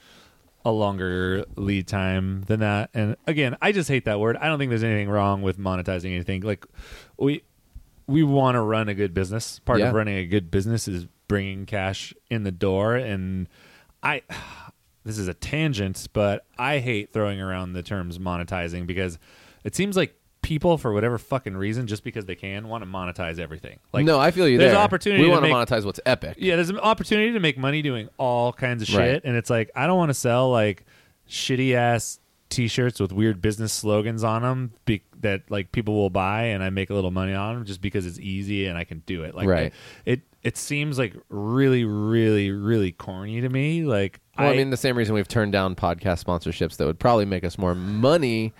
Speaker 1: a longer lead time than that. And again, I just hate that word. I don't think there's anything wrong with monetizing anything. Like we we want to run a good business. Part
Speaker 2: Yeah.
Speaker 1: of running a good business is bringing cash in the door and I this is a tangent, but I hate throwing around the terms monetizing because it seems like people for whatever fucking reason just because they can want to monetize everything. Like
Speaker 2: no, I feel you
Speaker 1: there's
Speaker 2: there.
Speaker 1: opportunity
Speaker 2: We
Speaker 1: to
Speaker 2: want to
Speaker 1: make-
Speaker 2: monetize what's epic.
Speaker 1: yeah, there's an opportunity to make money doing all kinds of shit,
Speaker 2: Right.
Speaker 1: and it's like I don't want to sell like shitty ass T-shirts with weird business slogans on them be- that like people will buy, and I make a little money on them just because it's easy and I can do it. Like
Speaker 2: Right.
Speaker 1: it, it seems like really, really, really corny to me. Like
Speaker 2: Well, I, mean, the same reason we've turned down podcast sponsorships that would probably make us more money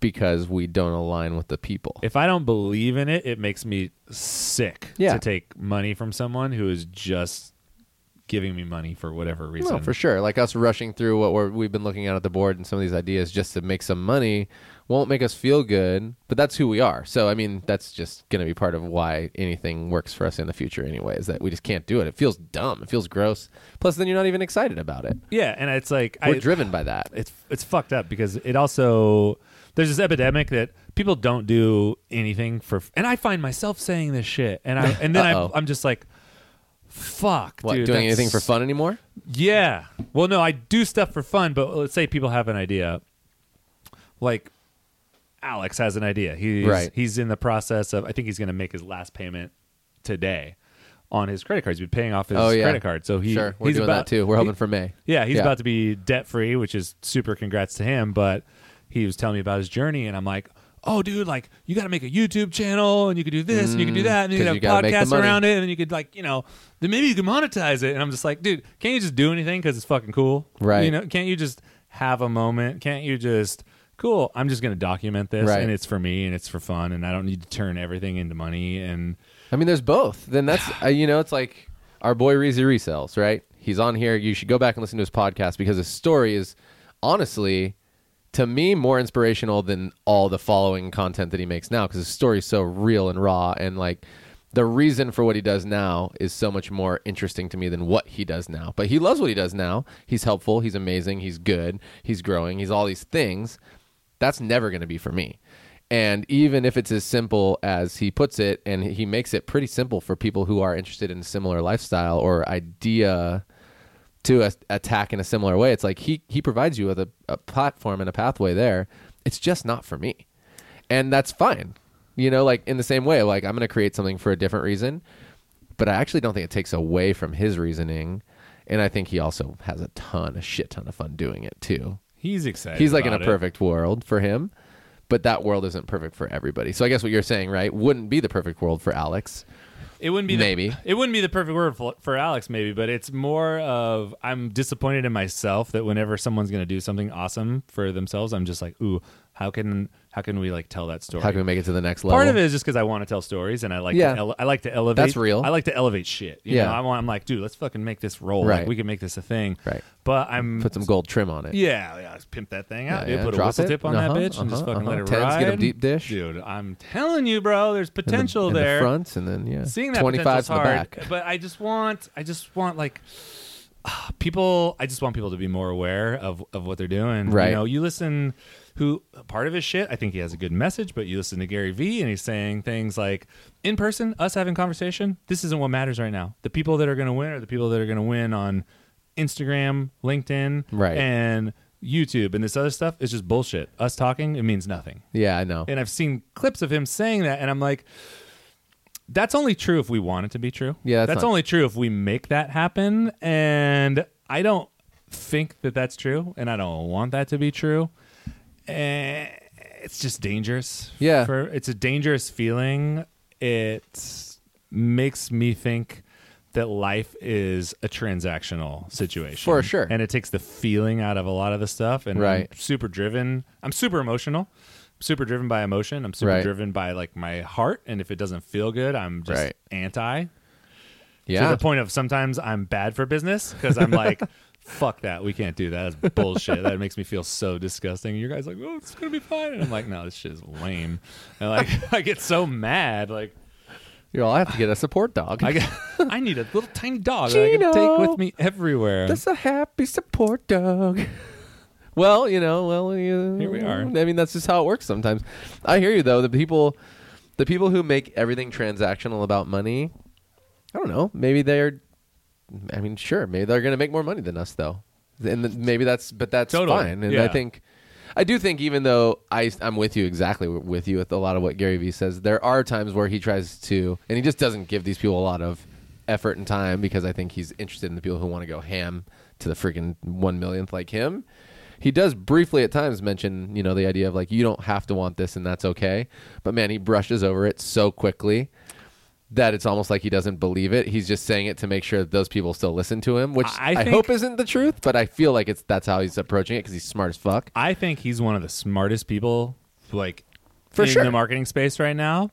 Speaker 2: because we don't align with the people.
Speaker 1: if I don't believe in it, it makes me sick
Speaker 2: Yeah.
Speaker 1: to take money from someone who is just giving me money for whatever reason.
Speaker 2: No, for sure. Like us rushing through what we're, we've been looking at at the board and some of these ideas just to make some money won't make us feel good, but that's who we are. So, I mean, that's just going to be part of why anything works for us in the future anyway, is that we just can't do it. It feels dumb. It feels gross. Plus, then you're not even excited about it.
Speaker 1: Yeah, and it's like
Speaker 2: We're
Speaker 1: I,
Speaker 2: driven by that.
Speaker 1: it's it's fucked up because it also there's this epidemic that people don't do anything for and I find myself saying this shit and I and then I,
Speaker 2: Uh-oh.
Speaker 1: I'm just like fuck
Speaker 2: What,
Speaker 1: dude,
Speaker 2: doing
Speaker 1: that's-
Speaker 2: anything for fun anymore?
Speaker 1: yeah well no I do stuff for fun but let's say people have an idea like Alex has an idea he's
Speaker 2: Right.
Speaker 1: he's in the process of I think he's going to make his last payment today on his credit card he's been paying off his
Speaker 2: Oh, yeah.
Speaker 1: credit card so he
Speaker 2: sure. We're
Speaker 1: he's
Speaker 2: doing
Speaker 1: about,
Speaker 2: that too. We're
Speaker 1: he-
Speaker 2: hoping for May.
Speaker 1: yeah, he's
Speaker 2: Yeah.
Speaker 1: about to be debt free, which is super congrats to him. But he was telling me about his journey, and I'm like, oh, dude, like you got to make a YouTube channel, and you could do this, and you could do that, and you
Speaker 2: Mm, 'cause
Speaker 1: could
Speaker 2: you
Speaker 1: have
Speaker 2: gotta make the
Speaker 1: podcasts
Speaker 2: money.
Speaker 1: around it, and then you could like, you know, then maybe you could monetize it. And I'm just like, dude, can't you just do anything because it's fucking cool,
Speaker 2: Right.
Speaker 1: You know, can't you just have a moment? Can't you just cool? I'm just gonna document this,
Speaker 2: Right.
Speaker 1: and it's for me, and it's for fun, and I don't need to turn everything into money. And
Speaker 2: I mean, there's both. Then that's uh, you know, it's like our boy Reezy resells, right? He's on here. You should go back and listen to his podcast because his story is honestly, to me, more inspirational than all the following content that he makes now because his story is so real and raw and like. The reason for what he does now is so much more interesting to me than what he does now. But he loves what he does now. He's helpful. He's amazing. He's good. He's growing. He's all these things. That's never going to be for me. And even if it's as simple as he puts it, and he makes it pretty simple for people who are interested in a similar lifestyle or idea to a, attack in a similar way, it's like he he provides you with a, a platform and a pathway there. It's just not for me, and that's fine. You know, like in the same way, like I'm going to create something for a different reason, but I actually don't think it takes away from his reasoning, and I think he also has a ton, a shit ton of fun doing it too.
Speaker 1: He's excited.
Speaker 2: He's like in a
Speaker 1: it.
Speaker 2: perfect world for him, but that world isn't perfect for everybody. So I guess what you're saying, right, wouldn't be the perfect world for Alex.
Speaker 1: It wouldn't be the,
Speaker 2: Maybe.
Speaker 1: it wouldn't be the perfect word for, for Alex, maybe, but it's more of I'm disappointed in myself that whenever someone's going to do something awesome for themselves, I'm just like, ooh, how can how can we like tell that story?
Speaker 2: How can we make it to the next level?
Speaker 1: Part of it is just because I want to tell stories and I like
Speaker 2: Yeah.
Speaker 1: to ele- I like to elevate.
Speaker 2: That's real.
Speaker 1: I like to elevate shit. You
Speaker 2: Yeah.
Speaker 1: know, I want, I'm like, dude, let's fucking make this roll.
Speaker 2: Right.
Speaker 1: Like we can make this a thing.
Speaker 2: Right.
Speaker 1: But I'm
Speaker 2: Put some gold trim on it.
Speaker 1: yeah, yeah, let's pimp that thing out,
Speaker 2: Yeah,
Speaker 1: dude.
Speaker 2: yeah.
Speaker 1: Put a
Speaker 2: Drop
Speaker 1: whistle
Speaker 2: it.
Speaker 1: tip on
Speaker 2: Uh-huh,
Speaker 1: that bitch and just
Speaker 2: uh-huh,
Speaker 1: fucking let
Speaker 2: uh-huh.
Speaker 1: it
Speaker 2: Tens,
Speaker 1: ride.
Speaker 2: get 'em deep dish.
Speaker 1: dude. I'm telling you, bro. There's
Speaker 2: In the-
Speaker 1: potential
Speaker 2: in
Speaker 1: there.
Speaker 2: the front, and then yeah,
Speaker 1: Seeing that
Speaker 2: 25
Speaker 1: potential's
Speaker 2: to the
Speaker 1: hard,
Speaker 2: back.
Speaker 1: but I just want, I just want like people. I just want people to be more aware of of what they're doing.
Speaker 2: Right.
Speaker 1: You know, you listen. Who part of his shit? I think he has a good message, but you listen to Gary Vee and he's saying things like, "In person, us having conversation. This isn't what matters right now. The people that are going to win are the people that are going to win on Instagram, LinkedIn,
Speaker 2: Right.
Speaker 1: and." YouTube and this other stuff is just bullshit. Us talking, it means nothing.
Speaker 2: Yeah, I know.
Speaker 1: And I've seen clips of him saying that, and I'm like, that's only true if we want it to be true.
Speaker 2: Yeah, that's
Speaker 1: that's
Speaker 2: not-
Speaker 1: only true if we make that happen. And I don't think that that's true, and I don't want that to be true. Eh, it's just dangerous.
Speaker 2: Yeah.
Speaker 1: for it's a dangerous feeling. It makes me think that life is a transactional situation
Speaker 2: For sure.
Speaker 1: and it takes the feeling out of a lot of the stuff. And
Speaker 2: Right.
Speaker 1: I'm super driven. I'm super emotional. I'm Super driven by emotion. I'm super
Speaker 2: Right.
Speaker 1: driven by like my heart. And if it doesn't feel good, I'm just
Speaker 2: Right.
Speaker 1: anti.
Speaker 2: Yeah.
Speaker 1: To the point of sometimes I'm bad for business because I'm like, fuck that. We can't do that. That's bullshit. that makes me feel so disgusting. And you guys like, oh, it's gonna be fine. And I'm like, no, this shit is lame. And like, I get so mad. Like,
Speaker 2: you know, I have to get a support dog.
Speaker 1: I get, I need a little tiny dog that I can take with me everywhere.
Speaker 2: That's a happy support dog. well, you know, well, you,
Speaker 1: Here we are.
Speaker 2: I mean, that's just how it works sometimes. I hear you though. The people, the people who make everything transactional about money, I don't know. Maybe they're. I mean, sure. Maybe they're going to make more money than us though, and th- maybe that's. But that's
Speaker 1: Totally.
Speaker 2: fine. And
Speaker 1: Yeah.
Speaker 2: I think. I do think, even though I, I'm with you exactly with you with a lot of what Gary Vee says, there are times where he tries to, and he just doesn't give these people a lot of effort and time because I think he's interested in the people who want to go ham to the freaking one millionth like him. He does briefly at times mention, you know, the idea of like you don't have to want this and that's okay. But man, he brushes over it so quickly that it's almost like he doesn't believe it. He's just saying it to make sure that those people still listen to him, which
Speaker 1: I
Speaker 2: I,
Speaker 1: think-
Speaker 2: hope isn't the truth, but I feel like it's that's how he's approaching it because he's smart as fuck.
Speaker 1: I think he's one of the smartest people, like
Speaker 2: For
Speaker 1: in
Speaker 2: sure.
Speaker 1: the marketing space right now.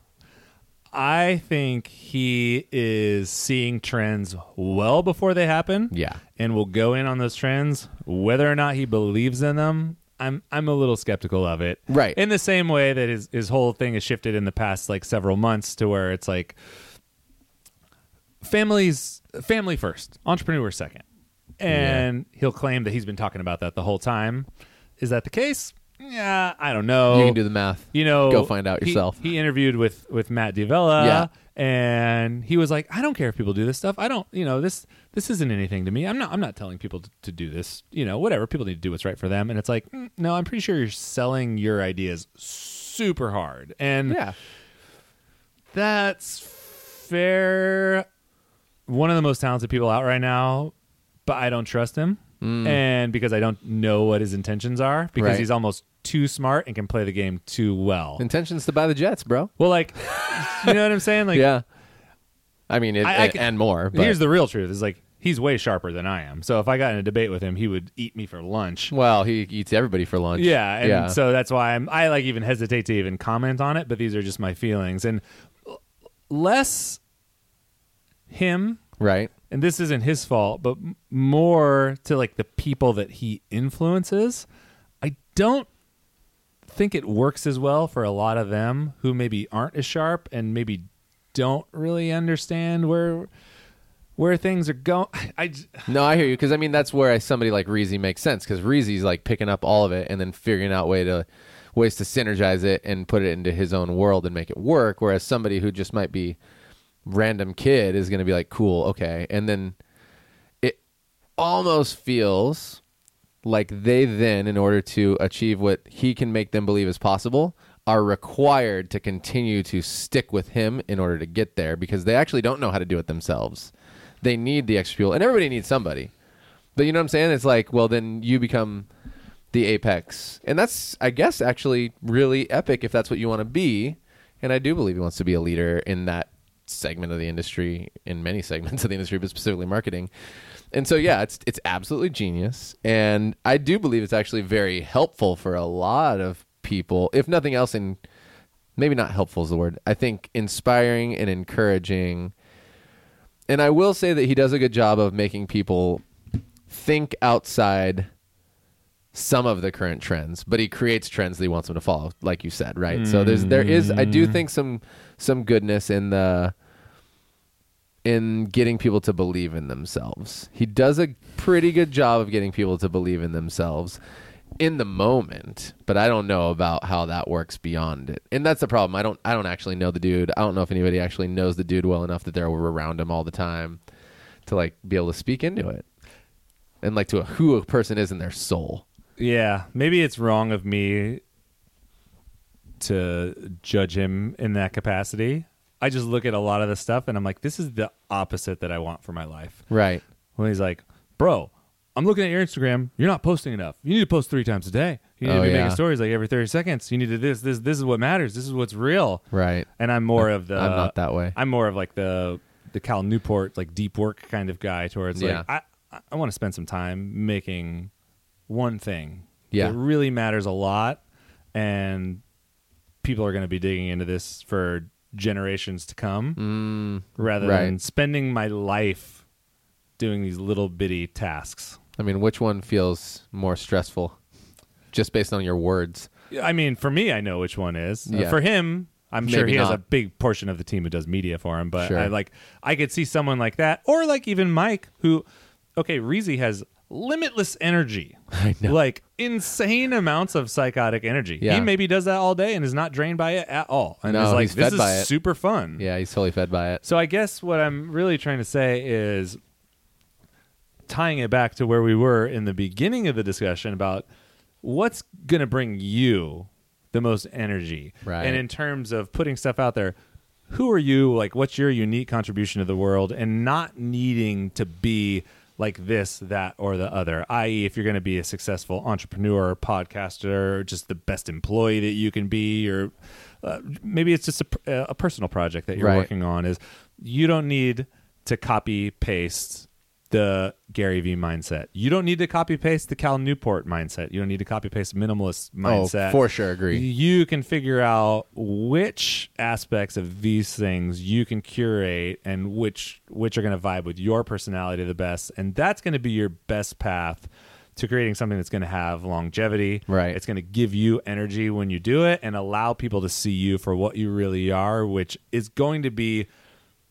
Speaker 1: I think he is seeing trends well before they happen.
Speaker 2: Yeah.
Speaker 1: and will go in on those trends, whether or not he believes in them. I'm I'm a little skeptical of it.
Speaker 2: Right.
Speaker 1: In the same way that his his whole thing has shifted in the past like several months to where it's like families family first, entrepreneur second. And he'll claim that he's been talking about that the whole time. Is that the case? Yeah, I don't know.
Speaker 2: You can do the math.
Speaker 1: You know,
Speaker 2: Go find out yourself.
Speaker 1: He, interviewed with with Matt D'Avella,
Speaker 2: Yeah.
Speaker 1: and he was like, "I don't care if people do this stuff. I don't, you know, this this isn't anything to me. I'm not I'm not telling people to, to do this. You know, whatever. People need to do what's right for them." And it's like, mm, no, I'm pretty sure you're selling your ideas super hard, and
Speaker 2: Yeah.
Speaker 1: that's fair. One of the most talented people out right now, but I don't trust him. And because I don't know what his intentions are, because
Speaker 2: Mm. Right.
Speaker 1: he's almost too smart and can play the game too well.
Speaker 2: Intentions to buy the Jets, bro.
Speaker 1: well, like, you know what I'm saying? Like,
Speaker 2: yeah. I mean, it,
Speaker 1: I- I can-
Speaker 2: and more. But,
Speaker 1: here's the real truth: is like he's way sharper than I am. So if I got in a debate with him, he would eat me for lunch.
Speaker 2: well, he eats everybody for lunch.
Speaker 1: Yeah, and
Speaker 2: yeah.
Speaker 1: so that's why I'm I like even hesitate to even comment on it, but these are just my feelings and less him
Speaker 2: right.
Speaker 1: and this isn't his fault, but m- more to like the people that he influences. I don't think it works as well for a lot of them who maybe aren't as sharp and maybe don't really understand where where things are going. I, j-
Speaker 2: No, I hear you because I mean that's where somebody like Reezy makes sense because Reezy's like picking up all of it and then figuring out way to ways to synergize it and put it into his own world and make it work. Whereas somebody who just might be random kid is going to be like, cool, okay. And then it almost feels like they then, in order to achieve what he can make them believe is possible, are required to continue to stick with him in order to get there because they actually don't know how to do it themselves. They need the extra fuel, and everybody needs somebody. But you know what I'm saying? It's like, well, then you become the apex, and that's, I guess, actually really epic if that's what you want to be. And I do believe he wants to be a leader in that segment of the industry, in many segments of the industry, but specifically marketing. And so, yeah, it's it's absolutely genius, and I do believe it's actually very helpful for a lot of people, if nothing else. In maybe not helpful is the word. I think inspiring and encouraging. And I will say that he does a good job of making people think outside some of the current trends, but he creates trends that he wants them to follow, like you said, right? So there's there is I do mm. think some some goodness in the in getting people to believe in themselves. He does a pretty good job of getting people to believe in themselves in the moment, but I don't know about how that works beyond it. And that's the problem. I don't I don't actually know the dude. I don't know if anybody actually knows the dude well enough that they're around him all the time to like be able to speak into it. And like to a, who a person is in their soul.
Speaker 1: Yeah, maybe it's wrong of me to judge him in that capacity. I just look at a lot of the stuff and I'm like, this is the opposite that I want for my life.
Speaker 2: Right.
Speaker 1: When he's like, bro, I'm looking at your Instagram. You're not posting enough. You need to post three times a day. You need
Speaker 2: Oh,
Speaker 1: to be
Speaker 2: yeah.
Speaker 1: making stories like every 30 seconds. You need to this, this, this is what matters. This is what's real.
Speaker 2: Right.
Speaker 1: And I'm more of the.
Speaker 2: I'm not that way.
Speaker 1: I'm more of like the the Cal Newport like deep work kind of guy towards
Speaker 2: Yeah.
Speaker 1: like I I want to spend some time making one thing
Speaker 2: Yeah.
Speaker 1: that really matters a lot and people are going to be digging into this for generations to come rather than spending my life doing these little bitty tasks.
Speaker 2: I mean, which one feels more stressful? Just based on your words.
Speaker 1: I mean, for me, I know which one is. Uh, for him, I'm sure
Speaker 2: Maybe
Speaker 1: he has a big portion of the team who does media for him. But
Speaker 2: Sure.
Speaker 1: I like, I could see someone like that, or like even Mike, who, okay, Reezy has limitless energy, like insane amounts of psychotic energy.
Speaker 2: Yeah.
Speaker 1: He maybe does that all day and is not drained by it at all, and
Speaker 2: No,
Speaker 1: is like,
Speaker 2: he's
Speaker 1: this
Speaker 2: fed
Speaker 1: is
Speaker 2: by it.
Speaker 1: super fun.
Speaker 2: Yeah, he's totally fed by it.
Speaker 1: So I guess what I'm really trying to say is tying it back to where we were in the beginning of the discussion about what's going to bring you the most energy.
Speaker 2: Right.
Speaker 1: And in terms of putting stuff out there, who are you? Like, what's your unique contribution to the world? And not needing to be like this, that, or the other. I.e., if you're going to be a successful entrepreneur, podcaster, just the best employee that you can be, or uh, maybe it's just a, a personal project that you're
Speaker 2: Right.
Speaker 1: working on, is you don't need to copy paste the Gary Vee mindset. You don't need to copy paste the Cal Newport mindset. You don't need to copy paste minimalist oh, mindset.
Speaker 2: Oh, for sure, agree.
Speaker 1: You can figure out which aspects of these things you can curate and which which are going to vibe with your personality the best, and that's going to be your best path to creating something that's going to have longevity.
Speaker 2: Right.
Speaker 1: It's going to give you energy when you do it and allow people to see you for what you really are, which is going to be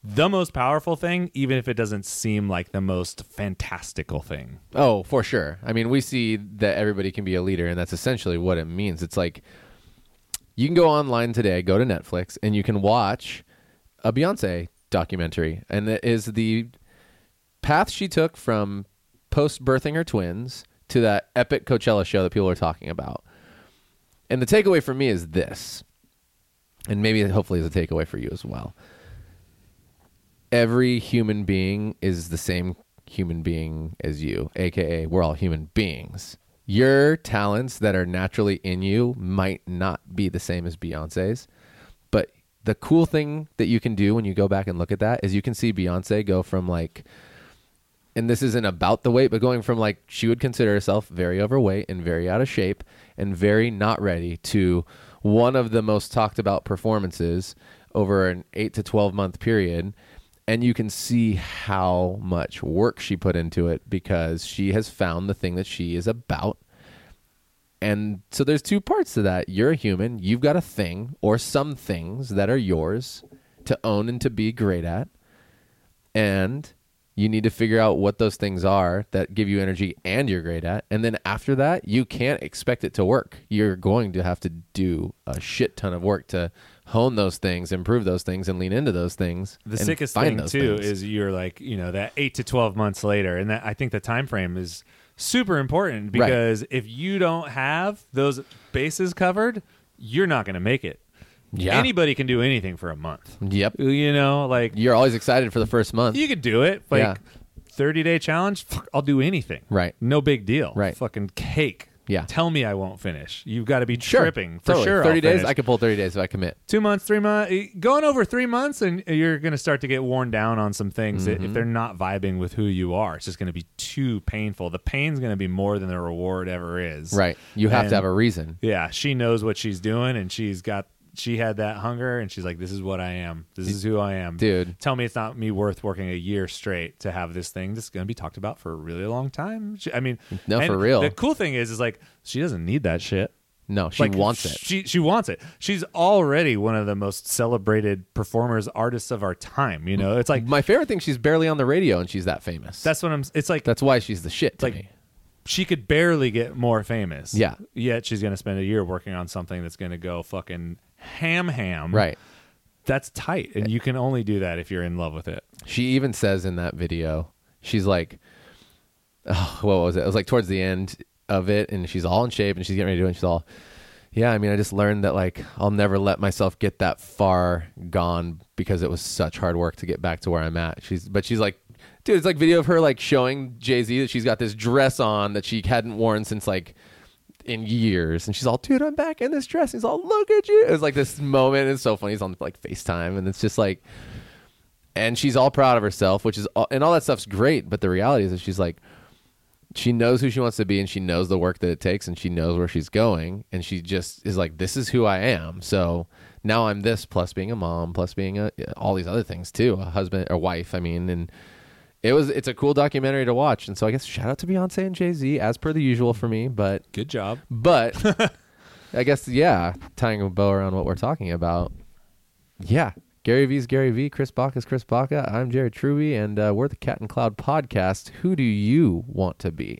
Speaker 1: the most powerful thing, even if it doesn't seem like the most fantastical thing.
Speaker 2: Oh, for sure. I mean, we see that everybody can be a leader, and that's essentially what it means. It's like you can go online today, go to Netflix, and you can watch a Beyonce documentary, and it is the path she took from post birthing her twins to that epic Coachella show that people are talking about. And the takeaway for me is this, and maybe hopefully is a takeaway for you as well. Every human being is the same human being as you, aka we're all human beings. Your talents that are naturally in you might not be the same as Beyonce's, but the cool thing that you can do when you go back and look at that is you can see Beyonce go from like and this isn't about the weight, but going from like she would consider herself very overweight and very out of shape and very not ready to one of the most talked about performances over an 8 to 12 month period and you can see how much work she put into it because she has found the thing that she is about and so there's two parts to that. You're a human, you've got a thing or some things that are yours to own and to be great at. And You need to figure out what those things are that give you energy and you're great at. And then after that, you can't expect it to work. You're going to have to do a shit ton of work to hone those things, improve those things, and lean into those things.
Speaker 1: The sickest thing too
Speaker 2: things.
Speaker 1: is you're like you know that eight to twelve months later, and that I think the time frame is super important
Speaker 2: Right.
Speaker 1: because if you don't have those bases covered, you're not going to make it.
Speaker 2: Yeah.
Speaker 1: Anybody can do anything for a month.
Speaker 2: Yep.
Speaker 1: You know, like
Speaker 2: You're always excited for the first month.
Speaker 1: you could do it. Like
Speaker 2: Yeah.
Speaker 1: 30 day challenge, fuck, I'll do anything.
Speaker 2: Right.
Speaker 1: No big deal.
Speaker 2: Right.
Speaker 1: Fucking cake.
Speaker 2: Yeah.
Speaker 1: Tell me I won't finish. You've got to be
Speaker 2: Sure.
Speaker 1: tripping for
Speaker 2: Totally.
Speaker 1: sure.
Speaker 2: 30
Speaker 1: I'll
Speaker 2: days,
Speaker 1: finish.
Speaker 2: I could pull 30 days if I commit.
Speaker 1: two months, three months, going over three months, and you're going to start to get worn down on some things that
Speaker 2: Mm-hmm.
Speaker 1: if they're not vibing with who you are, it's just going to be too painful. The pain's going to be more than the reward ever is.
Speaker 2: Right. You have
Speaker 1: And-
Speaker 2: to have a reason.
Speaker 1: Yeah, she knows what she's doing, and she's got she had that hunger, and she's like, "This is what I am. This is who I am,
Speaker 2: Dude.
Speaker 1: Tell me it's not me worth working a year straight to have this thing that's going to be talked about for a really long time. She, I mean,
Speaker 2: No, for real.
Speaker 1: The cool thing is, is like she doesn't need that shit.
Speaker 2: No, she
Speaker 1: Like,
Speaker 2: wants it.
Speaker 1: She she wants it. She's already one of the most celebrated performers, artists of our time. You know, it's like
Speaker 2: My favorite thing, she's barely on the radio and she's that famous.
Speaker 1: that's what I'm. It's like
Speaker 2: That's why she's the shit to
Speaker 1: like
Speaker 2: me.
Speaker 1: she could barely get more famous.
Speaker 2: Yeah.
Speaker 1: Yet she's gonna spend a year working on something that's gonna go fucking ham ham.
Speaker 2: Right.
Speaker 1: That's tight, and you can only do that if you're in love with it.
Speaker 2: She even says in that video, she's like, oh, what was it? It was like towards the end of it, and she's all in shape and she's getting ready to do it. And she's all, yeah, I mean, I just learned that like I'll never let myself get that far gone because it was such hard work to get back to where I'm at. She's, but she's like, dude, it's like video of her like showing Jay Z that she's got this dress on that she hadn't worn since like in years. And she's all, dude, I'm back in this dress. He's all, look at you. It was like this moment. It's so funny. He's on like FaceTime and it's just like, and she's all proud of herself, which is, all, and all that stuff's great. But the reality is that she's like, she knows who she wants to be and she knows the work that it takes and she knows where she's going. And she just is like, this is who I am. So now I'm this plus being a mom, plus being a, all these other things too, a husband or wife. I mean, and it was, it's a cool documentary to watch. And so I guess shout out to Beyonce and Jay Z as per the usual for me. But
Speaker 1: Good job.
Speaker 2: but I guess yeah, tying a bow around what we're talking about. Yeah, Gary Vee's Gary Vee. Chris Baca is Chris Baca. I'm Jared Truby, and uh, we're the Cat and Cloud podcast. Who do you want to be?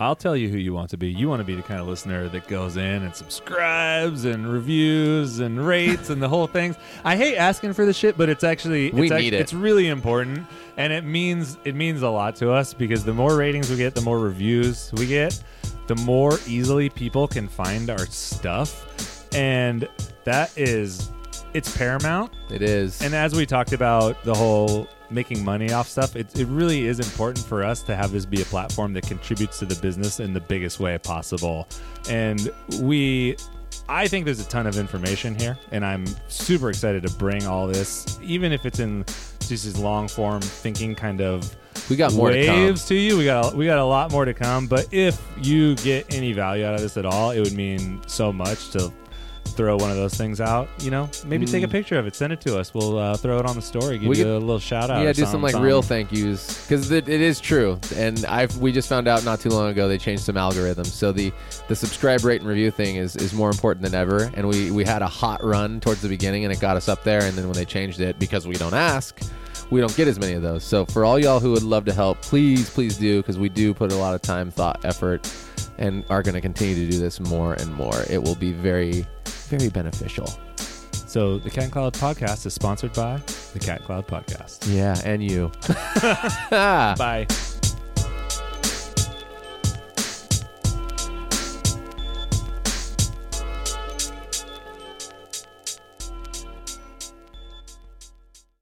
Speaker 1: I'll tell you who you want to be. You want to be the kind of listener that goes in and subscribes and reviews and rates and the whole thing. I hate asking for the shit, but it's actually
Speaker 2: We
Speaker 1: it's act-
Speaker 2: need it.
Speaker 1: It's really important, and it means it means a lot to us because the more ratings we get, the more reviews we get, the more easily people can find our stuff, and that is it's paramount.
Speaker 2: It is.
Speaker 1: And as we talked about the whole making money off stuff, it, it really is important for us to have this be a platform that contributes to the business in the biggest way possible. And we, I think there's a ton of information here, and I'm super excited to bring all this, even if it's in just these long form thinking kind of
Speaker 2: we got more to come.
Speaker 1: waves to, you. We got we got a lot more to come. But if you get any value out of this at all, it would mean so much to throw one of those things out. You know, maybe take a picture of it, send it to us. We'll uh, throw it on the story, give
Speaker 2: Mm. We
Speaker 1: you
Speaker 2: could-
Speaker 1: a little shout out.
Speaker 2: Yeah, do some like
Speaker 1: something.
Speaker 2: real thank yous because it, it is true, and I we just found out not too long ago they changed some algorithms. So the the subscribe rate and review thing is is more important than ever. And we we had a hot run towards the beginning, and it got us up there. And then when they changed it, because we don't ask, we don't get as many of those. So for all y'all who would love to help, please please do because we do put a lot of time, thought, effort, and are going to continue to do this more and more. It will be very very beneficial.
Speaker 1: So the Cat Cloud podcast is sponsored by the Cat Cloud podcast.
Speaker 2: Yeah, and you.
Speaker 1: Bye.